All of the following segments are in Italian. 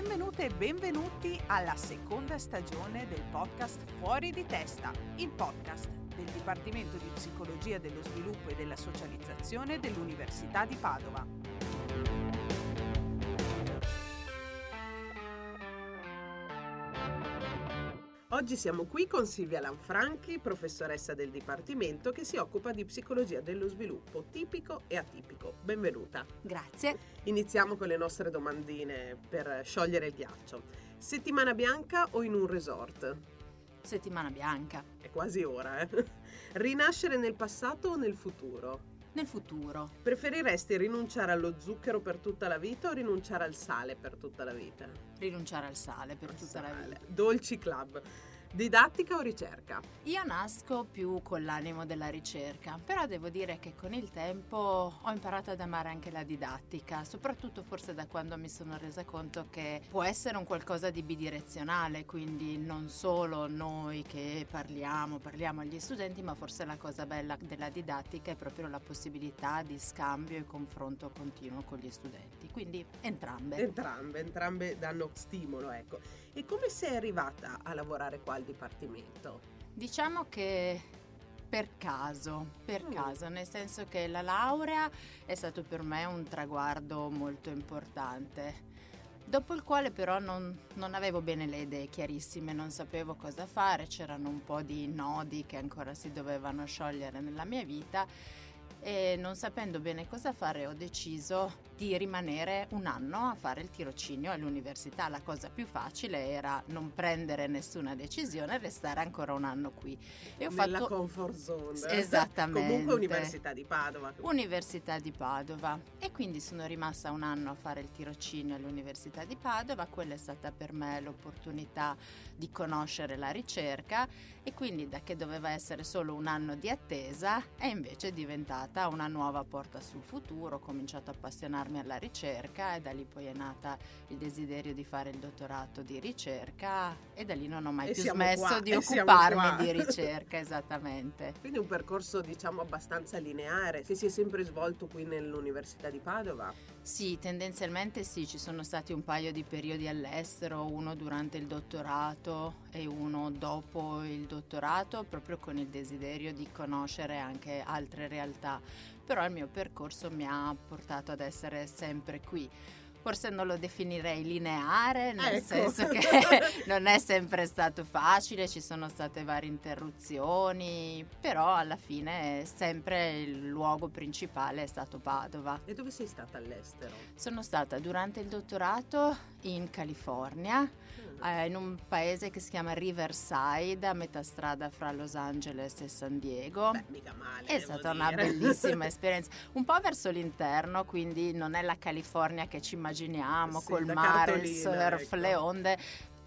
Benvenute e benvenuti alla seconda stagione del podcast Fuori di testa, il podcast del Dipartimento di Psicologia dello Sviluppo e della Socializzazione dell'Università di Padova. Oggi siamo qui con Silvia Lanfranchi, professoressa del Dipartimento che si occupa di psicologia dello sviluppo tipico e atipico. Benvenuta. Grazie. Iniziamo con le nostre domandine per sciogliere il ghiaccio. Settimana bianca o in un resort? Settimana bianca. È quasi ora, eh? Rinascere nel passato o nel futuro? Nel futuro. Preferiresti rinunciare allo zucchero per tutta la vita o rinunciare al sale per tutta la vita? Rinunciare al sale per tutta la vita. Dolci Club. Didattica o ricerca? Io nasco più con l'animo della ricerca, però devo dire che con il tempo ho imparato ad amare anche la didattica, soprattutto forse da quando mi sono resa conto che può essere un qualcosa di bidirezionale, quindi non solo noi che parliamo, parliamo agli studenti, ma forse la cosa bella della didattica è proprio la possibilità di scambio e confronto continuo con gli studenti, quindi entrambe. Entrambe, entrambe danno stimolo, ecco. E come sei arrivata a lavorare qua al Dipartimento? Diciamo che per caso, per mm. caso, nel senso che la laurea è stato per me un traguardo molto importante. Dopo il quale però non, non, avevo bene le idee chiarissime, non sapevo cosa fare, c'erano un po' di nodi che ancora si dovevano sciogliere nella mia vita e non sapendo bene cosa fare ho deciso di rimanere un anno a fare il tirocinio all'università. La cosa più facile era non prendere nessuna decisione e restare ancora un anno qui. E ho Nella fatto... comfort zone. Esattamente. Comunque Università di Padova. Università di Padova. E quindi sono rimasta un anno a fare il tirocinio all'Università di Padova. Quella è stata per me l'opportunità di conoscere la ricerca e quindi da che doveva essere solo un anno di attesa è invece diventata una nuova porta sul futuro. Ho cominciato a appassionarmi alla ricerca e da lì poi è nata il desiderio di fare il dottorato di ricerca e da lì non ho mai e più smesso qua, di occuparmi di ricerca, esattamente. Quindi un percorso diciamo abbastanza lineare che si è sempre svolto qui nell'Università di Padova? Sì, tendenzialmente sì, ci sono stati un paio di periodi all'estero, uno durante il dottorato e uno dopo il dottorato, proprio con il desiderio di conoscere anche altre realtà però il mio percorso mi ha portato ad essere sempre qui. Forse non lo definirei lineare, nel ecco. senso che non è sempre stato facile, ci sono state varie interruzioni, però alla fine sempre il luogo principale è stato Padova. E dove sei stata all'estero? Sono stata durante il dottorato in California eh, in un paese che si chiama Riverside, a metà strada fra Los Angeles e San Diego. Beh, mica male. È stata una bellissima esperienza, un po' verso l'interno, quindi non è la California che ci immaginiamo, sì, col mare, il surf, ecco. le onde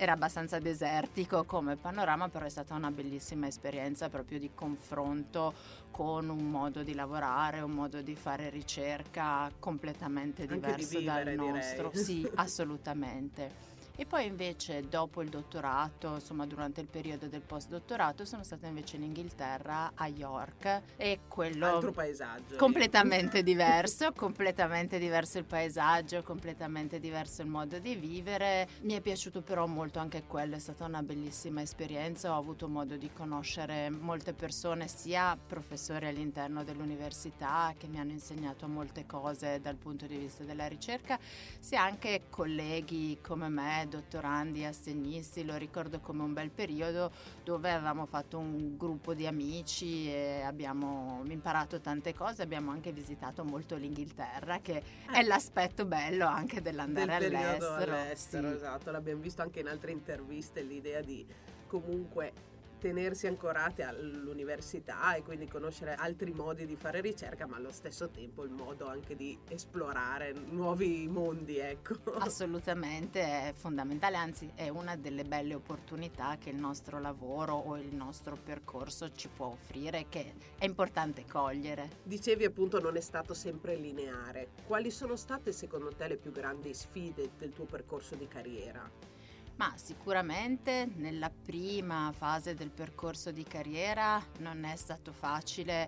era abbastanza desertico come panorama, però è stata una bellissima esperienza proprio di confronto con un modo di lavorare, un modo di fare ricerca completamente diverso di vivere, dal nostro. direi. Sì, assolutamente. E poi invece dopo il dottorato, insomma durante il periodo del postdottorato, sono stata invece in Inghilterra, a York e quello... Altro paesaggio. Completamente diverso, completamente diverso il paesaggio, completamente diverso il modo di vivere. Mi è piaciuto però molto anche quello, è stata una bellissima esperienza, ho avuto modo di conoscere molte persone, sia professori all'interno dell'università che mi hanno insegnato molte cose dal punto di vista della ricerca, sia anche colleghi come me, dottorandi, assegnisti, lo ricordo come un bel periodo dove avevamo fatto un gruppo di amici e abbiamo imparato tante cose, abbiamo anche visitato molto l'Inghilterra che è Eh. l'aspetto bello anche dell'andare Del all'estero. all'estero, sì. esatto, l'abbiamo visto anche in altre interviste, l'idea di comunque tenersi ancorate all'università e quindi conoscere altri modi di fare ricerca, ma allo stesso tempo il modo anche di esplorare nuovi mondi, ecco. Assolutamente è fondamentale, anzi è una delle belle opportunità che il nostro lavoro o il nostro percorso ci può offrire che è importante cogliere. Dicevi appunto non è stato sempre lineare. Quali sono state secondo te le più grandi sfide del tuo percorso di carriera? Ma sicuramente nella prima fase del percorso di carriera non è stato facile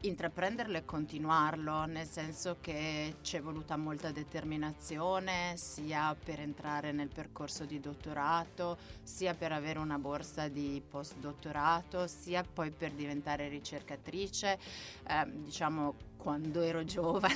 intraprenderlo e continuarlo, nel senso che ci è voluta molta determinazione sia per entrare nel percorso di dottorato, sia per avere una borsa di postdottorato, sia poi per diventare ricercatrice. Eh, diciamo quando ero giovane.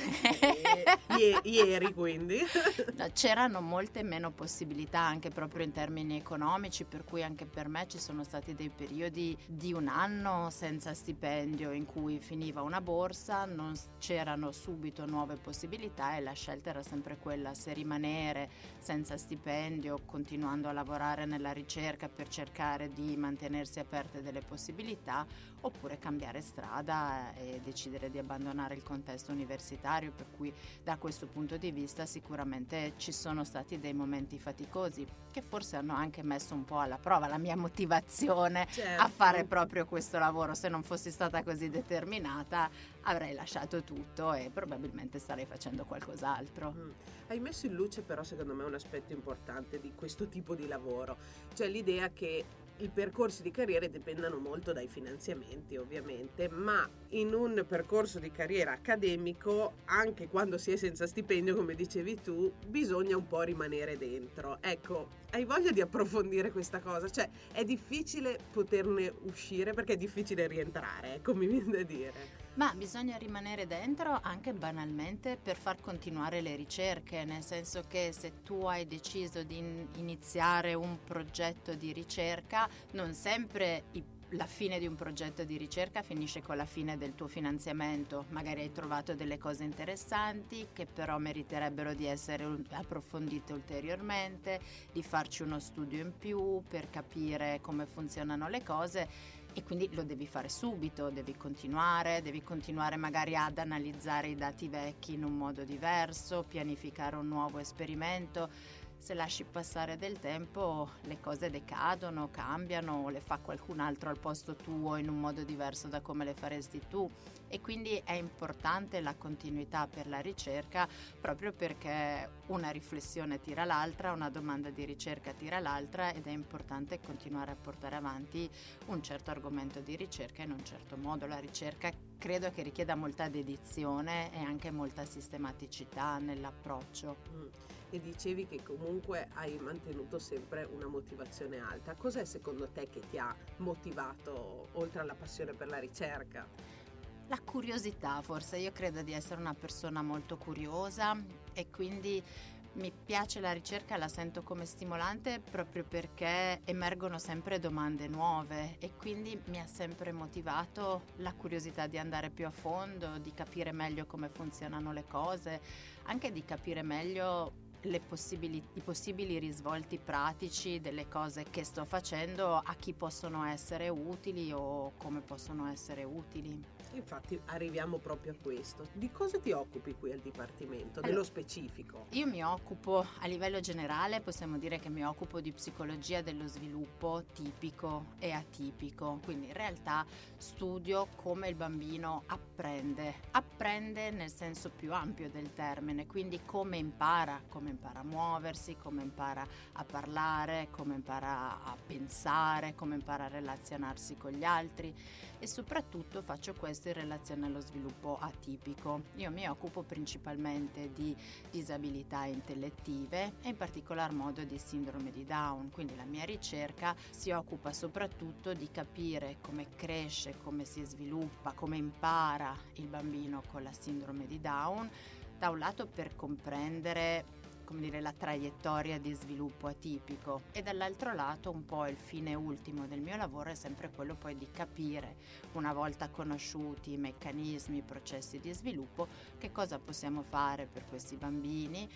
Eh, ieri quindi. No, c'erano molte meno possibilità anche proprio in termini economici, per cui anche per me ci sono stati dei periodi di un anno senza stipendio in cui finiva una borsa, non c'erano subito nuove possibilità e la scelta era sempre quella se rimanere senza stipendio, continuando a lavorare nella ricerca per cercare di mantenersi aperte delle possibilità, oppure cambiare strada e decidere di abbandonare il contesto universitario, per cui da questo punto di vista sicuramente ci sono stati dei momenti faticosi che forse hanno anche messo un po' alla prova la mia motivazione certo. a fare proprio questo lavoro. Se non fossi stata così determinata avrei lasciato tutto e probabilmente starei facendo qualcos'altro. Mm. Hai messo in luce però secondo me un aspetto importante di questo tipo di lavoro, cioè l'idea che i percorsi di carriera dipendano molto dai finanziamenti ovviamente, ma in un percorso di carriera accademico, anche quando si è senza stipendio, come dicevi tu, bisogna un po' rimanere dentro. Ecco, hai voglia di approfondire questa cosa? Cioè, è difficile poterne uscire perché è difficile rientrare, come mi viene da dire. Ma bisogna rimanere dentro anche banalmente per far continuare le ricerche, nel senso che se tu hai deciso di iniziare un progetto di ricerca, non sempre i la fine di un progetto di ricerca finisce con la fine del tuo finanziamento. Magari hai trovato delle cose interessanti che però meriterebbero di essere approfondite ulteriormente, di farci uno studio in più per capire come funzionano le cose e quindi lo devi fare subito, devi continuare, devi continuare magari ad analizzare i dati vecchi in un modo diverso, pianificare un nuovo esperimento. Se lasci passare del tempo le cose decadono, cambiano, le fa qualcun altro al posto tuo in un modo diverso da come le faresti tu e quindi è importante la continuità per la ricerca proprio perché una riflessione tira l'altra, una domanda di ricerca tira l'altra ed è importante continuare a portare avanti un certo argomento di ricerca in un certo modo. La ricerca credo che richieda molta dedizione e anche molta sistematicità nell'approccio. E dicevi che comunque hai mantenuto sempre una motivazione alta. Cos'è secondo te che ti ha motivato oltre alla passione per la ricerca? La curiosità, forse io credo di essere una persona molto curiosa e quindi mi piace la ricerca, la sento come stimolante proprio perché emergono sempre domande nuove e quindi mi ha sempre motivato la curiosità di andare più a fondo, di capire meglio come funzionano le cose, anche di capire meglio possibili, i possibili risvolti pratici delle cose che sto facendo a chi possono essere utili o come possono essere utili. Infatti arriviamo proprio a questo. Di cosa ti occupi qui al Dipartimento, nello specifico? Io mi occupo a livello generale, possiamo dire che mi occupo di psicologia dello sviluppo tipico e atipico, quindi in realtà studio come il bambino apprende, apprende nel senso più ampio del termine, quindi come impara, come impara a muoversi, come impara a parlare, come impara a pensare, come impara a relazionarsi con gli altri e soprattutto faccio questo in relazione allo sviluppo atipico. Io mi occupo principalmente di disabilità intellettive e in particolar modo di sindrome di Down, quindi la mia ricerca si occupa soprattutto di capire come cresce, come si sviluppa, come impara il bambino con la sindrome di Down, da un lato per comprendere come dire, la traiettoria di sviluppo atipico. E dall'altro lato un po' il fine ultimo del mio lavoro è sempre quello poi di capire, una volta conosciuti i meccanismi, i processi di sviluppo, che cosa possiamo fare per questi bambini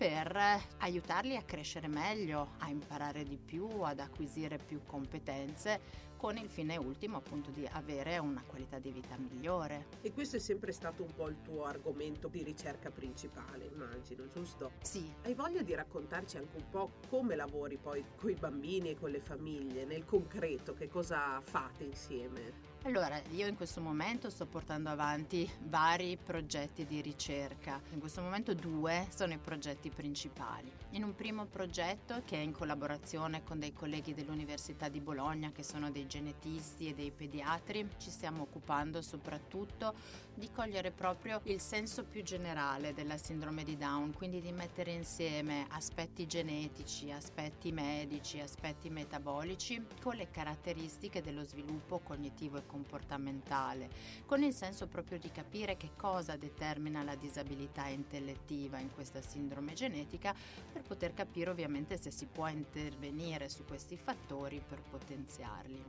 per aiutarli a crescere meglio, a imparare di più, ad acquisire più competenze con il fine ultimo appunto di avere una qualità di vita migliore. E questo è sempre stato un po' il tuo argomento di ricerca principale, immagino, giusto? Sì. Hai voglia di raccontarci anche un po' come lavori poi con i bambini e con le famiglie, nel concreto, che cosa fate insieme? Allora, io in questo momento sto portando avanti vari progetti di ricerca. In questo momento due sono i progetti principali. in un primo progetto che è in collaborazione con dei colleghi dell'Università di Bologna che sono dei genetisti e dei pediatri. Ci stiamo occupando soprattutto di cogliere proprio il senso più generale della sindrome di Down, quindi di mettere insieme aspetti genetici, aspetti medici, aspetti metabolici con le caratteristiche dello sviluppo cognitivo e comportamentale, con il senso proprio di capire che cosa determina la disabilità intellettiva in questa sindrome genetica per poter capire ovviamente se si può intervenire su questi fattori per potenziarli.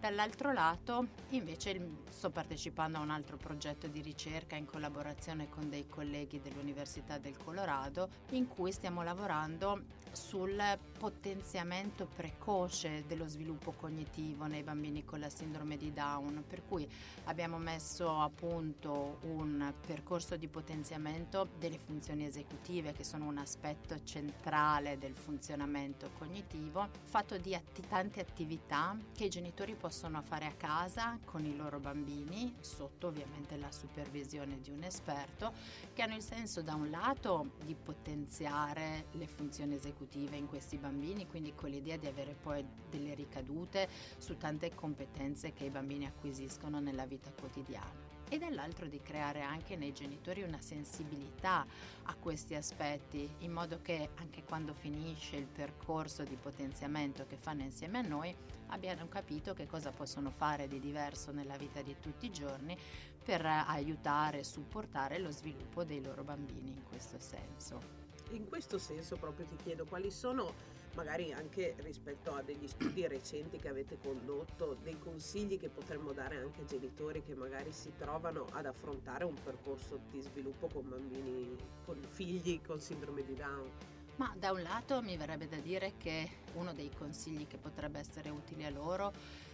Dall'altro lato invece sto partecipando a un altro progetto di ricerca in collaborazione con dei colleghi dell'Università del Colorado in cui stiamo lavorando sul potenziamento precoce dello sviluppo cognitivo nei bambini con la sindrome di Down, per cui abbiamo messo a punto un percorso di potenziamento delle funzioni esecutive che sono un aspetto centrale del funzionamento cognitivo, fatto di atti- tante attività che i genitori possono fare a casa con i loro bambini, sotto ovviamente la supervisione di un esperto, che hanno il senso da un lato di potenziare le funzioni esecutive in questi bambini, quindi con l'idea di avere poi delle ricadute su tante competenze che i bambini acquisiscono nella vita quotidiana e dall'altro di creare anche nei genitori una sensibilità a questi aspetti, in modo che anche quando finisce il percorso di potenziamento che fanno insieme a noi, abbiano capito che cosa possono fare di diverso nella vita di tutti i giorni per aiutare e supportare lo sviluppo dei loro bambini in questo senso. In questo senso proprio ti chiedo quali sono magari anche rispetto a degli studi recenti che avete condotto, dei consigli che potremmo dare anche ai genitori che magari si trovano ad affrontare un percorso di sviluppo con bambini, con figli con sindrome di Down? Ma da un lato mi verrebbe da dire che uno dei consigli che potrebbe essere utile a loro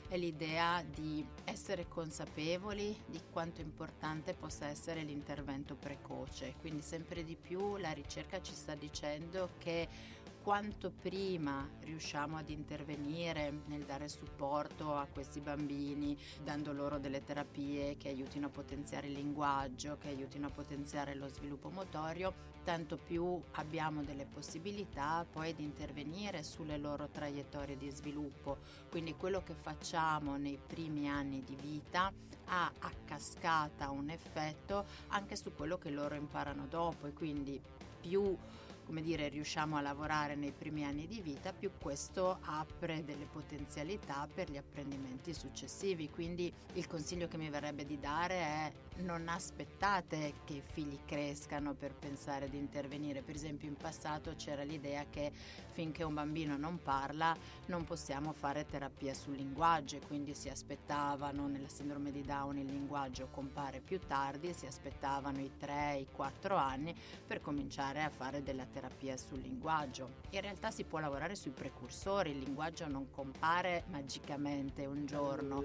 è l'idea di essere consapevoli di quanto importante possa essere l'intervento precoce. Quindi sempre di più la ricerca ci sta dicendo che quanto prima riusciamo ad intervenire nel dare supporto a questi bambini, dando loro delle terapie che aiutino a potenziare il linguaggio, che aiutino a potenziare lo sviluppo motorio, tanto più abbiamo delle possibilità poi di intervenire sulle loro traiettorie di sviluppo. Quindi quello che facciamo nei primi anni di vita ha a cascata un effetto anche su quello che loro imparano dopo e quindi più come dire, riusciamo a lavorare nei primi anni di vita, più questo apre delle potenzialità per gli apprendimenti successivi. Quindi il consiglio che mi verrebbe di dare è non aspettate che i figli crescano per pensare di intervenire. Per esempio in passato c'era l'idea che finché un bambino non parla non possiamo fare terapia sul linguaggio e quindi si aspettavano nella sindrome di Down il linguaggio compare più tardi, si aspettavano i 3, i 4 anni per cominciare a fare della terapia sul linguaggio. In realtà si può lavorare sui precursori, il linguaggio non compare magicamente un giorno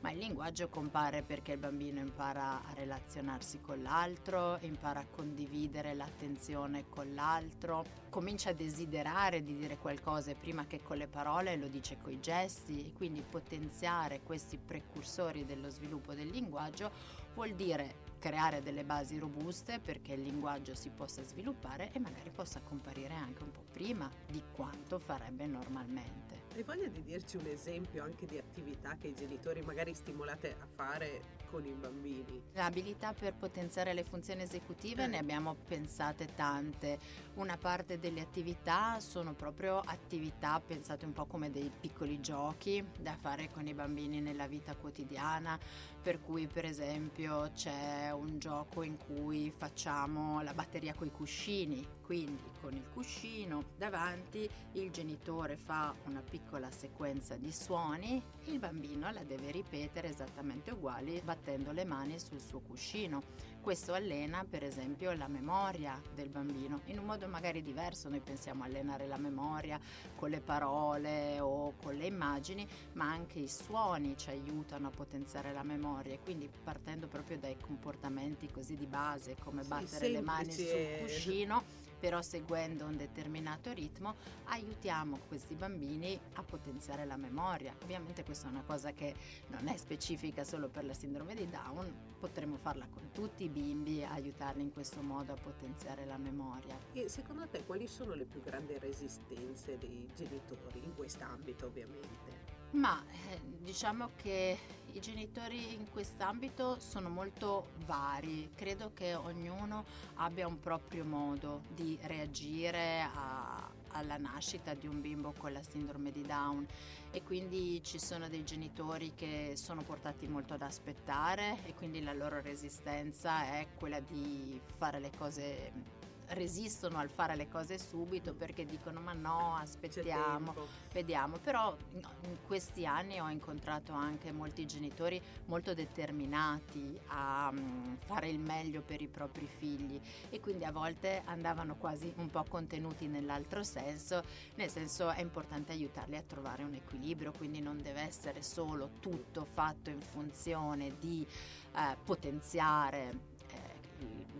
ma il linguaggio compare perché il bambino impara a relazionarsi con l'altro, impara a condividere l'attenzione con l'altro, comincia a desiderare di dire qualcosa prima che con le parole lo dice con i gesti e quindi potenziare questi precursori dello sviluppo del linguaggio vuol dire creare delle basi robuste perché il linguaggio si possa sviluppare e magari possa comparire anche un po' prima di quanto farebbe normalmente. Hai voglia di dirci un esempio anche di attività che i genitori magari stimolate a fare con i bambini? L'abilità per potenziare le funzioni esecutive eh. ne abbiamo pensate tante. Una parte delle attività sono proprio attività pensate un po' come dei piccoli giochi da fare con i bambini nella vita quotidiana, per cui per esempio c'è un gioco in cui facciamo la batteria con i cuscini, quindi con il cuscino davanti il genitore fa una piccola sequenza di suoni, il bambino la deve ripetere esattamente uguali battendo le mani sul suo cuscino. Questo allena per esempio la memoria del bambino in un modo magari diverso, noi pensiamo allenare la memoria con le parole o con le immagini, ma anche i suoni ci aiutano a potenziare la memoria quindi partendo proprio dai comportamenti così di base come battere sì, le mani sul cuscino però seguendo un determinato ritmo aiutiamo questi bambini a potenziare la memoria. Ovviamente questa è una cosa che non è specifica solo per la sindrome di Down, potremmo farla con tutti bimbi, aiutarli in questo modo a potenziare la memoria. E secondo te quali sono le più grandi resistenze dei genitori in quest'ambito ovviamente? Ma eh, diciamo che i genitori in quest'ambito sono molto vari, credo che ognuno abbia un proprio modo di reagire a, alla nascita di un bimbo con la sindrome di Down. E quindi ci sono dei genitori che sono portati molto ad aspettare e quindi la loro resistenza è quella di fare le cose resistono al fare le cose subito perché dicono ma no, aspettiamo, vediamo. Però in questi anni ho incontrato anche molti genitori molto determinati a mm, fare il meglio per i propri figli e quindi a volte andavano quasi un po' contenuti nell'altro senso, nel senso è importante aiutarli a trovare un equilibrio, quindi non deve essere solo tutto fatto in funzione di eh, potenziare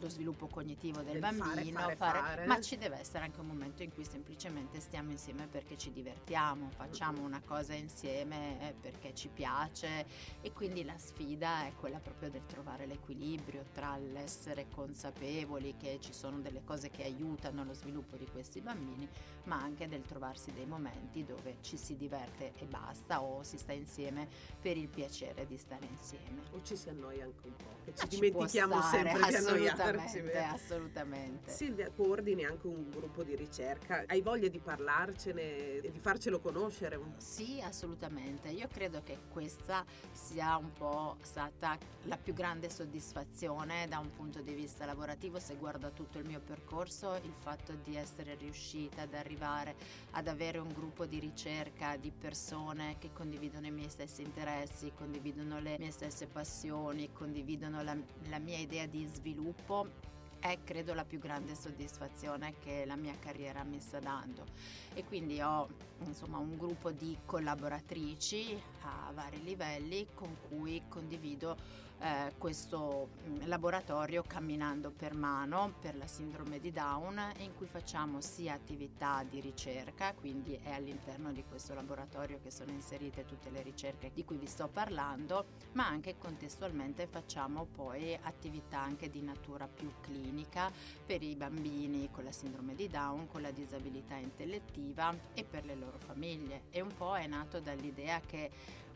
lo sviluppo cognitivo del, del bambino, fare, fare, fare. ma ci deve essere anche un momento in cui semplicemente stiamo insieme perché ci divertiamo, facciamo una cosa insieme eh, perché ci piace e quindi la sfida è quella proprio del trovare l'equilibrio tra l'essere consapevoli che ci sono delle cose che aiutano lo sviluppo di questi bambini, ma anche del trovarsi dei momenti dove ci si diverte e basta o si sta insieme per il piacere di stare insieme. O ci si annoia anche un po', che ci, ci dimentichiamo sempre di annoiare assolutamente, assolutamente. Silvia, coordini anche un gruppo di ricerca. Hai voglia di parlarcene e di farcelo conoscere? Sì, assolutamente. Io credo che questa sia un po' stata la più grande soddisfazione da un punto di vista lavorativo. Se guardo tutto il mio percorso, il fatto di essere riuscita ad arrivare ad avere un gruppo di ricerca di persone che condividono i miei stessi interessi, condividono le mie stesse passioni, condividono la, la mia idea di sviluppo è credo la più grande soddisfazione che la mia carriera mi sta dando. E quindi ho insomma un gruppo di collaboratrici a vari livelli con cui condivido eh, questo mm, laboratorio camminando per mano per la sindrome di Down in cui facciamo sia attività di ricerca, quindi è all'interno di questo laboratorio che sono inserite tutte le ricerche di cui vi sto parlando, ma anche contestualmente facciamo poi attività anche di natura più clinica per i bambini con la sindrome di Down, con la disabilità intellettiva e per le loro famiglie. E un po' è nato dall'idea che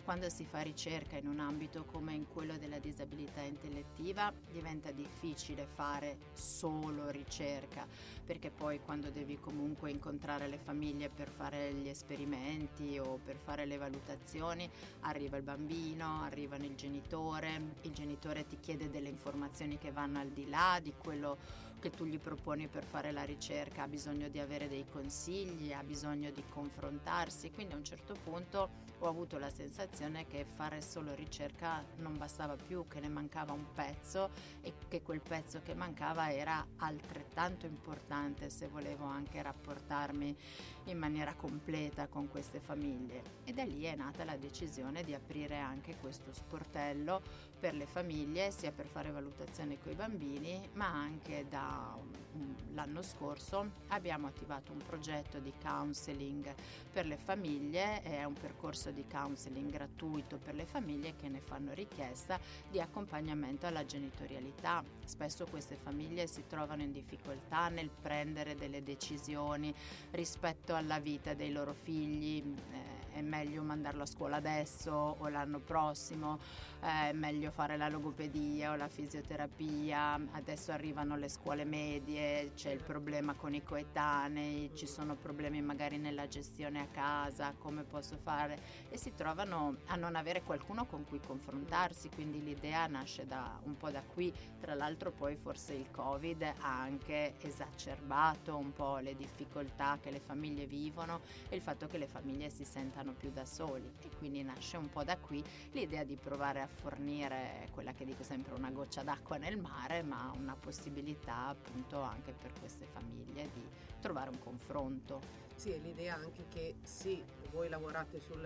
quando si fa ricerca in un ambito come in quello della disabilità intellettiva diventa difficile fare solo ricerca, perché poi quando devi comunque incontrare le famiglie per fare gli esperimenti o per fare le valutazioni, arriva il bambino, arriva il genitore, il genitore ti chiede delle informazioni che vanno al di là di quello che tu gli proponi per fare la ricerca, ha bisogno di avere dei consigli, ha bisogno di confrontarsi, quindi a un certo punto ho avuto la sensazione che fare solo ricerca non bastava più, che ne mancava un pezzo e che quel pezzo che mancava era altrettanto importante se volevo anche rapportarmi in maniera completa con queste famiglie. E da lì è nata la decisione di aprire anche questo sportello per le famiglie, sia per fare valutazione con i bambini, ma anche dall'anno scorso abbiamo attivato un progetto di counseling per le famiglie, è un percorso di counseling gratuito per le famiglie che ne fanno richiesta di accompagnamento alla genitorialità. Spesso queste famiglie si trovano in difficoltà nel prendere delle decisioni rispetto alla vita dei loro figli. Eh, è meglio mandarlo a scuola adesso o l'anno prossimo, è meglio fare la logopedia o la fisioterapia, adesso arrivano le scuole medie, c'è il problema con i coetanei, ci sono problemi magari nella gestione a casa, come posso fare? E si trovano a non avere qualcuno con cui confrontarsi, quindi l'idea nasce da, un po' da qui, tra l'altro poi forse il Covid ha anche esacerbato un po' le difficoltà che le famiglie vivono e il fatto che le famiglie si sentano più da soli. E quindi nasce un po' da qui l'idea di provare a fornire quella che dico sempre una goccia d'acqua nel mare, ma una possibilità appunto anche per queste famiglie di trovare un confronto. Sì, è l'idea anche che sì, voi lavorate sui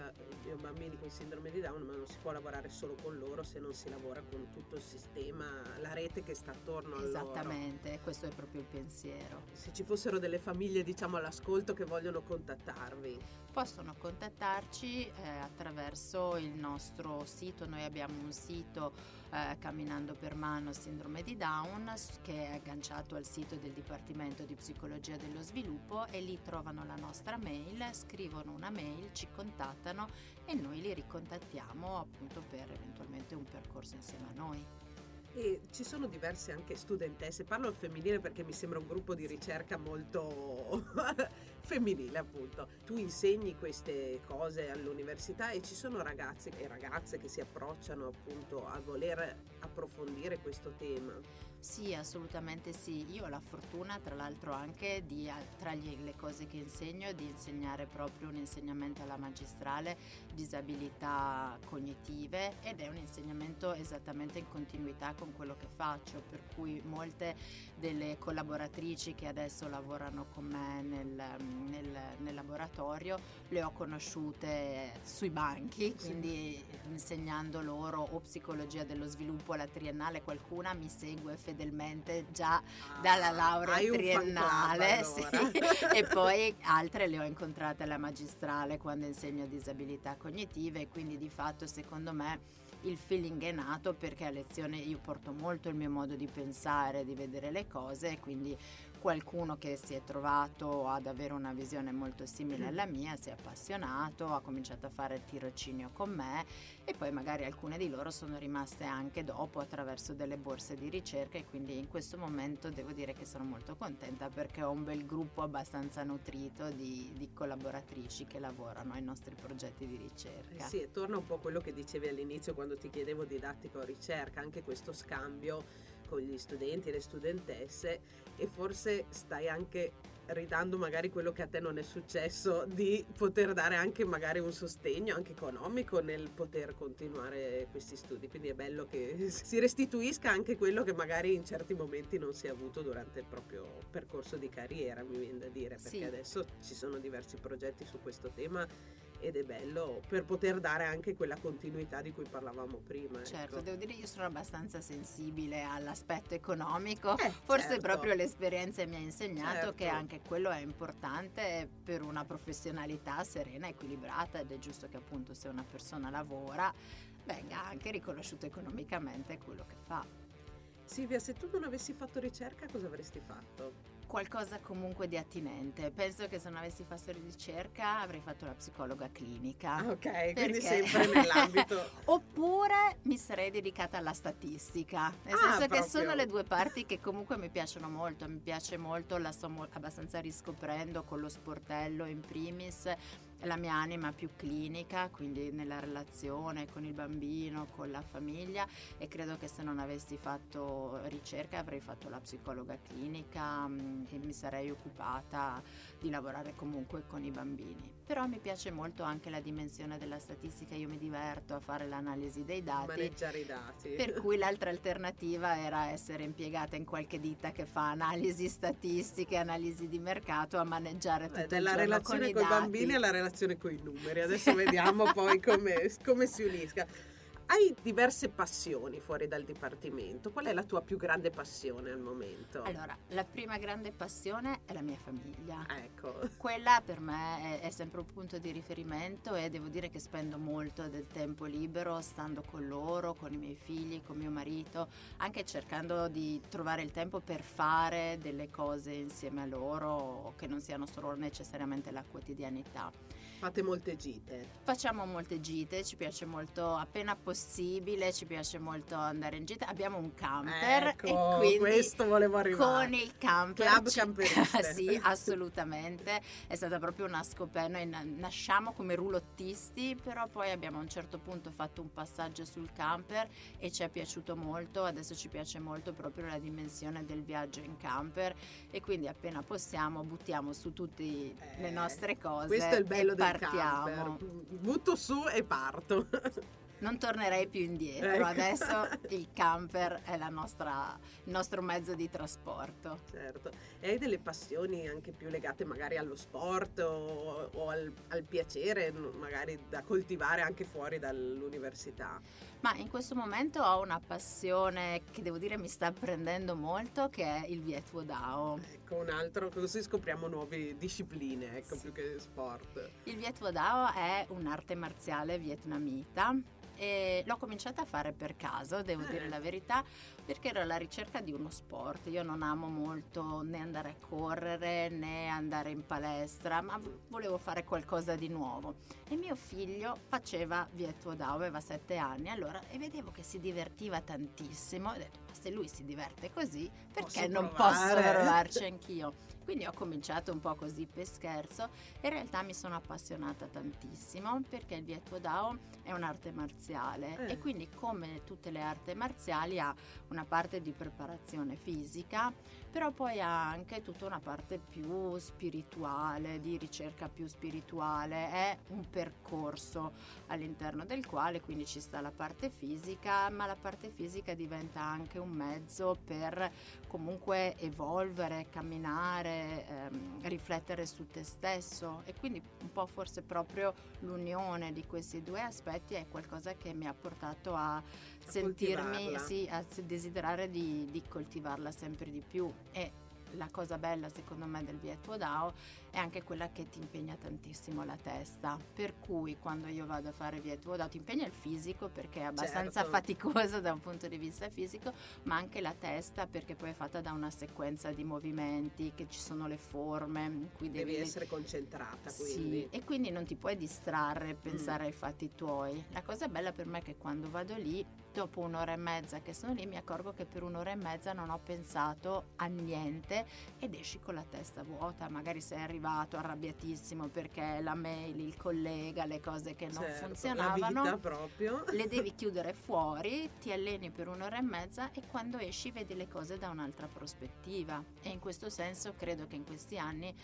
bambini con sindrome di Down, ma non si può lavorare solo con loro se non si lavora con tutto il sistema, la rete che sta attorno a Esattamente, loro. questo è proprio il pensiero. Se ci fossero delle famiglie, diciamo, all'ascolto che vogliono contattarvi. Possono contattarci eh, attraverso il nostro sito, noi abbiamo un sito eh, Camminando per mano sindrome di Down che è agganciato al sito del Dipartimento di Psicologia dello Sviluppo e lì trovano la nostra mail, scrivono una mail, ci contattano e noi li ricontattiamo appunto per eventualmente un percorso insieme a noi. E ci sono diverse anche studentesse, parlo al femminile perché mi sembra un gruppo di ricerca molto femminile appunto. Tu insegni queste cose all'università e ci sono ragazzi e ragazze che si approcciano appunto a voler approfondire questo tema. Sì, assolutamente sì. Io ho la fortuna, tra l'altro, anche di, tra le cose che insegno, di insegnare proprio un insegnamento alla magistrale disabilità cognitive ed è un insegnamento esattamente in continuità con quello che faccio, per cui molte delle collaboratrici che adesso lavorano con me nel, nel, nel laboratorio le ho conosciute sui banchi, quindi insegnando loro o psicologia dello sviluppo alla triennale, qualcuna mi segue fedelmente già ah, dalla laurea triennale sì. e poi altre le ho incontrate alla magistrale quando insegno disabilità cognitive e quindi di fatto secondo me il feeling è nato perché a lezione io porto molto il mio modo di pensare, di vedere le cose e quindi qualcuno che si è trovato ad avere una visione molto simile alla mia, si è appassionato, ha cominciato a fare il tirocinio con me e poi magari alcune di loro sono rimaste anche dopo attraverso delle borse di ricerca e quindi in questo momento devo dire che sono molto contenta perché ho un bel gruppo abbastanza nutrito di, di collaboratrici che lavorano ai nostri progetti di ricerca. Eh sì, torna un po' a quello che dicevi all'inizio quando ti chiedevo didattico o ricerca, anche questo scambio con gli studenti e le studentesse e forse stai anche ridando magari quello che a te non è successo di poter dare anche magari un sostegno anche economico nel poter continuare questi studi quindi è bello che si restituisca anche quello che magari in certi momenti non si è avuto durante il proprio percorso di carriera mi viene da dire perché sì. adesso ci sono diversi progetti su questo tema ed è bello per poter dare anche quella continuità di cui parlavamo prima. Certo, ecco. devo dire io sono abbastanza sensibile all'aspetto economico, eh, forse certo. proprio l'esperienza mi ha insegnato certo. che anche quello è importante per una professionalità serena, equilibrata ed è giusto che appunto se una persona lavora venga anche riconosciuto economicamente quello che fa. Silvia, se tu non avessi fatto ricerca cosa avresti fatto? Qualcosa comunque di attinente. Penso che se non avessi fatto ricerca avrei fatto la psicologa clinica. Ah, ok, quindi sempre nell'ambito. Oppure mi sarei dedicata alla statistica. Nel ah, senso proprio. che sono le due parti che comunque mi piacciono molto. Mi piace molto, la sto abbastanza riscoprendo con lo sportello in primis la mia anima più clinica, quindi nella relazione con il bambino, con la famiglia e credo che se non avessi fatto ricerca avrei fatto la psicologa clinica mm, e mi sarei occupata di lavorare comunque con i bambini. Però mi piace molto anche la dimensione della statistica, io mi diverto a fare l'analisi dei dati. Maneggiare i dati. Per cui l'altra alternativa era essere impiegata in qualche ditta che fa analisi statistiche, analisi di mercato, a maneggiare tutto Beh, giorno relazione con i con i bambini alla relazione con i numeri. Adesso vediamo poi come, come si unisca. Hai diverse passioni fuori dal dipartimento. Qual è la tua più grande passione al momento? Allora, la prima grande passione è la mia famiglia. Ecco. Quella per me è, è, sempre un punto di riferimento e devo dire che spendo molto del tempo libero stando con loro, con i miei figli, con mio marito, anche cercando di trovare il tempo per fare delle cose insieme a loro che non siano solo necessariamente la quotidianità. Fate molte gite. Facciamo molte gite, ci piace molto appena possibile, ci piace molto andare in gita. Abbiamo un camper ecco, e quindi questo volevo arrivare. con il camper Club ci- camperiste. sì, assolutamente. È stata proprio una scoperta. Noi na- nasciamo come roulotisti, però poi abbiamo a un certo punto fatto un passaggio sul camper e ci è piaciuto molto. Adesso ci piace molto proprio la dimensione del viaggio in camper e quindi appena possiamo buttiamo su tutte le Eh, nostre cose Questo è il bello del partiamo. Butto su e parto. non tornerei più indietro. Ecco. Adesso il camper è la nostra, il nostro mezzo di trasporto. Certo. E hai delle passioni anche più legate magari allo sport o, o al, al piacere, magari da coltivare anche fuori dall'università? Ma in questo momento ho una passione che devo dire mi sta prendendo molto, che è il Viet Dao. Ecco, un altro, così scopriamo nuove discipline, ecco, sì. più che sport. Il Viet Dao è un'arte marziale vietnamita e l'ho cominciata a fare per caso, devo eh. dire la verità, perché ero alla ricerca di uno sport. Io non amo molto né andare a correre né andare in palestra, ma volevo fare qualcosa di nuovo. E mio figlio faceva Vietuo Dao, aveva sette anni, allora, e vedevo che si divertiva tantissimo. Ho detto, ma se lui si diverte così, perché posso non posso provarci anch'io? Quindi ho cominciato un po' così per scherzo. In realtà mi sono appassionata tantissimo perché il Vietuo Dao è un'arte marziale eh. e quindi come tutte le arti marziali ha una parte di preparazione fisica, però poi ha anche tutta una parte più spirituale, di ricerca più spirituale. È un percorso all'interno del quale quindi ci sta la parte fisica, ma la parte fisica diventa anche un mezzo per comunque evolvere, camminare, ehm, riflettere su te stesso. E quindi un po' forse proprio l'unione di questi due aspetti è qualcosa che mi ha portato a, a sentirmi, sì, a desiderare di, di coltivarla sempre di più e la cosa bella secondo me del Vietuo Dao è anche quella che ti impegna tantissimo la testa. Per cui quando io vado a fare via tuo ti impegna il fisico perché è abbastanza certo. faticoso da un punto di vista fisico, ma anche la testa perché poi è fatta da una sequenza di movimenti, che ci sono le forme. In cui devi, devi essere concentrata. Quindi. Sì, e quindi non ti puoi distrarre e pensare mm. ai fatti tuoi. La cosa bella per me è che quando vado lì, dopo un'ora e mezza che sono lì, mi accorgo che per un'ora e mezza non ho pensato a niente ed esci con la testa vuota. Magari sei arrivato arrivato arrabbiatissimo perché la mail, il collega, le cose che non certo, funzionavano, le devi chiudere fuori, ti alleni per un'ora e mezza e quando esci vedi le cose da un'altra prospettiva. E in questo senso credo che in questi anni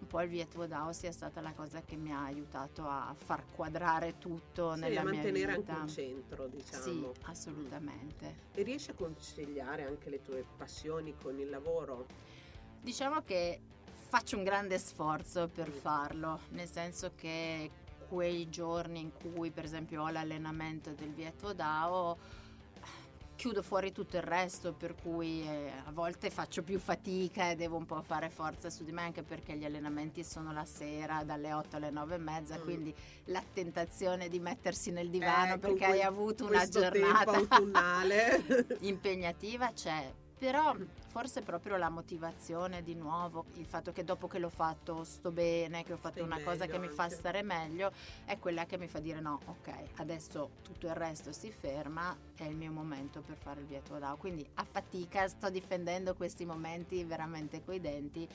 un po' il Vietuo Dao sia stata la cosa che mi ha aiutato a far quadrare tutto sì, nella mia vita. a mantenere anche un centro, diciamo. Sì, assolutamente. E riesci a conciliare anche le tue passioni con il lavoro? Diciamo che faccio un grande sforzo per farlo, nel senso che quei giorni in cui per esempio ho l'allenamento del Vieto Dao chiudo fuori tutto il resto per cui eh, a volte faccio più fatica e devo un po' fare forza su di me anche perché gli allenamenti sono la sera dalle 8 alle 9 e mezza mm. quindi la tentazione di mettersi nel divano eh, perché hai avuto una giornata impegnativa c'è però forse proprio la motivazione di nuovo, il fatto che dopo che l'ho fatto sto bene, che ho fatto Stai una cosa che mi fa stare meglio, è quella che mi fa dire no, ok, adesso tutto il resto si ferma, è il mio momento per fare il Vietuo Dao. Quindi a fatica sto difendendo questi momenti veramente coi denti,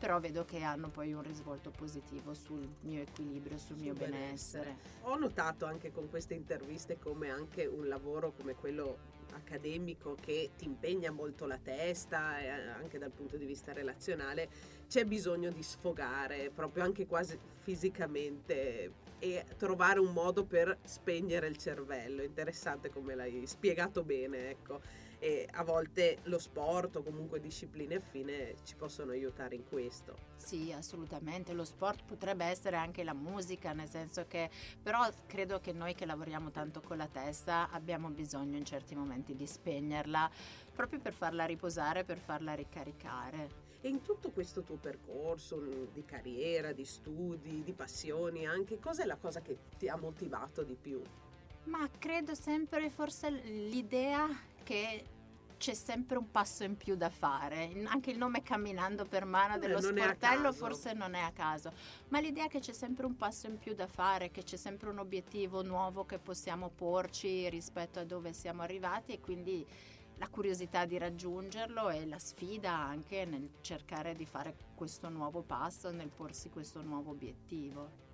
però vedo che hanno poi un risvolto positivo sul mio equilibrio, sul, sul mio benessere. benessere. Ho notato anche con queste interviste come anche un lavoro come quello accademico che ti impegna molto la testa e anche dal punto di vista relazionale, c'è bisogno di sfogare proprio anche quasi fisicamente e trovare un modo per spegnere il cervello. Interessante come l'hai spiegato bene, ecco e a volte lo sport o comunque discipline affine ci possono aiutare in questo. Sì, assolutamente, lo sport potrebbe essere anche la musica, nel senso che però credo che noi che lavoriamo tanto con la testa abbiamo bisogno in certi momenti di spegnerla proprio per farla riposare, per farla ricaricare. E in tutto questo tuo percorso di carriera, di studi, di passioni, anche cos'è la cosa che ti ha motivato di più? Ma credo sempre forse l'idea che c'è sempre un passo in più da fare. Anche il nome camminando per mano dello eh, sportello forse non è a caso, ma l'idea che c'è sempre un passo in più da fare, che c'è sempre un obiettivo nuovo che possiamo porci rispetto a dove siamo arrivati e quindi la curiosità di raggiungerlo e la sfida anche nel cercare di fare questo nuovo passo, nel porsi questo nuovo obiettivo.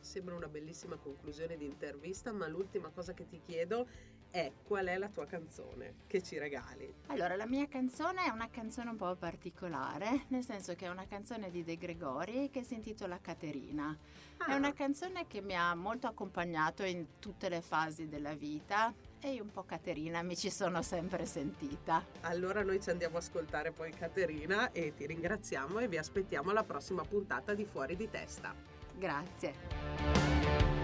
Sembra una bellissima conclusione di intervista, ma l'ultima cosa che ti chiedo è qual è la tua canzone che ci regali? Allora, la mia canzone è una canzone un po' particolare, nel senso che è una canzone di De Gregori che si intitola Caterina. Ah. È una canzone che mi ha molto accompagnato in tutte le fasi della vita e io un po' Caterina mi ci sono sempre sentita. Allora noi ci andiamo a ascoltare poi Caterina e ti ringraziamo e vi aspettiamo alla prossima puntata di Fuori di testa. Grazie.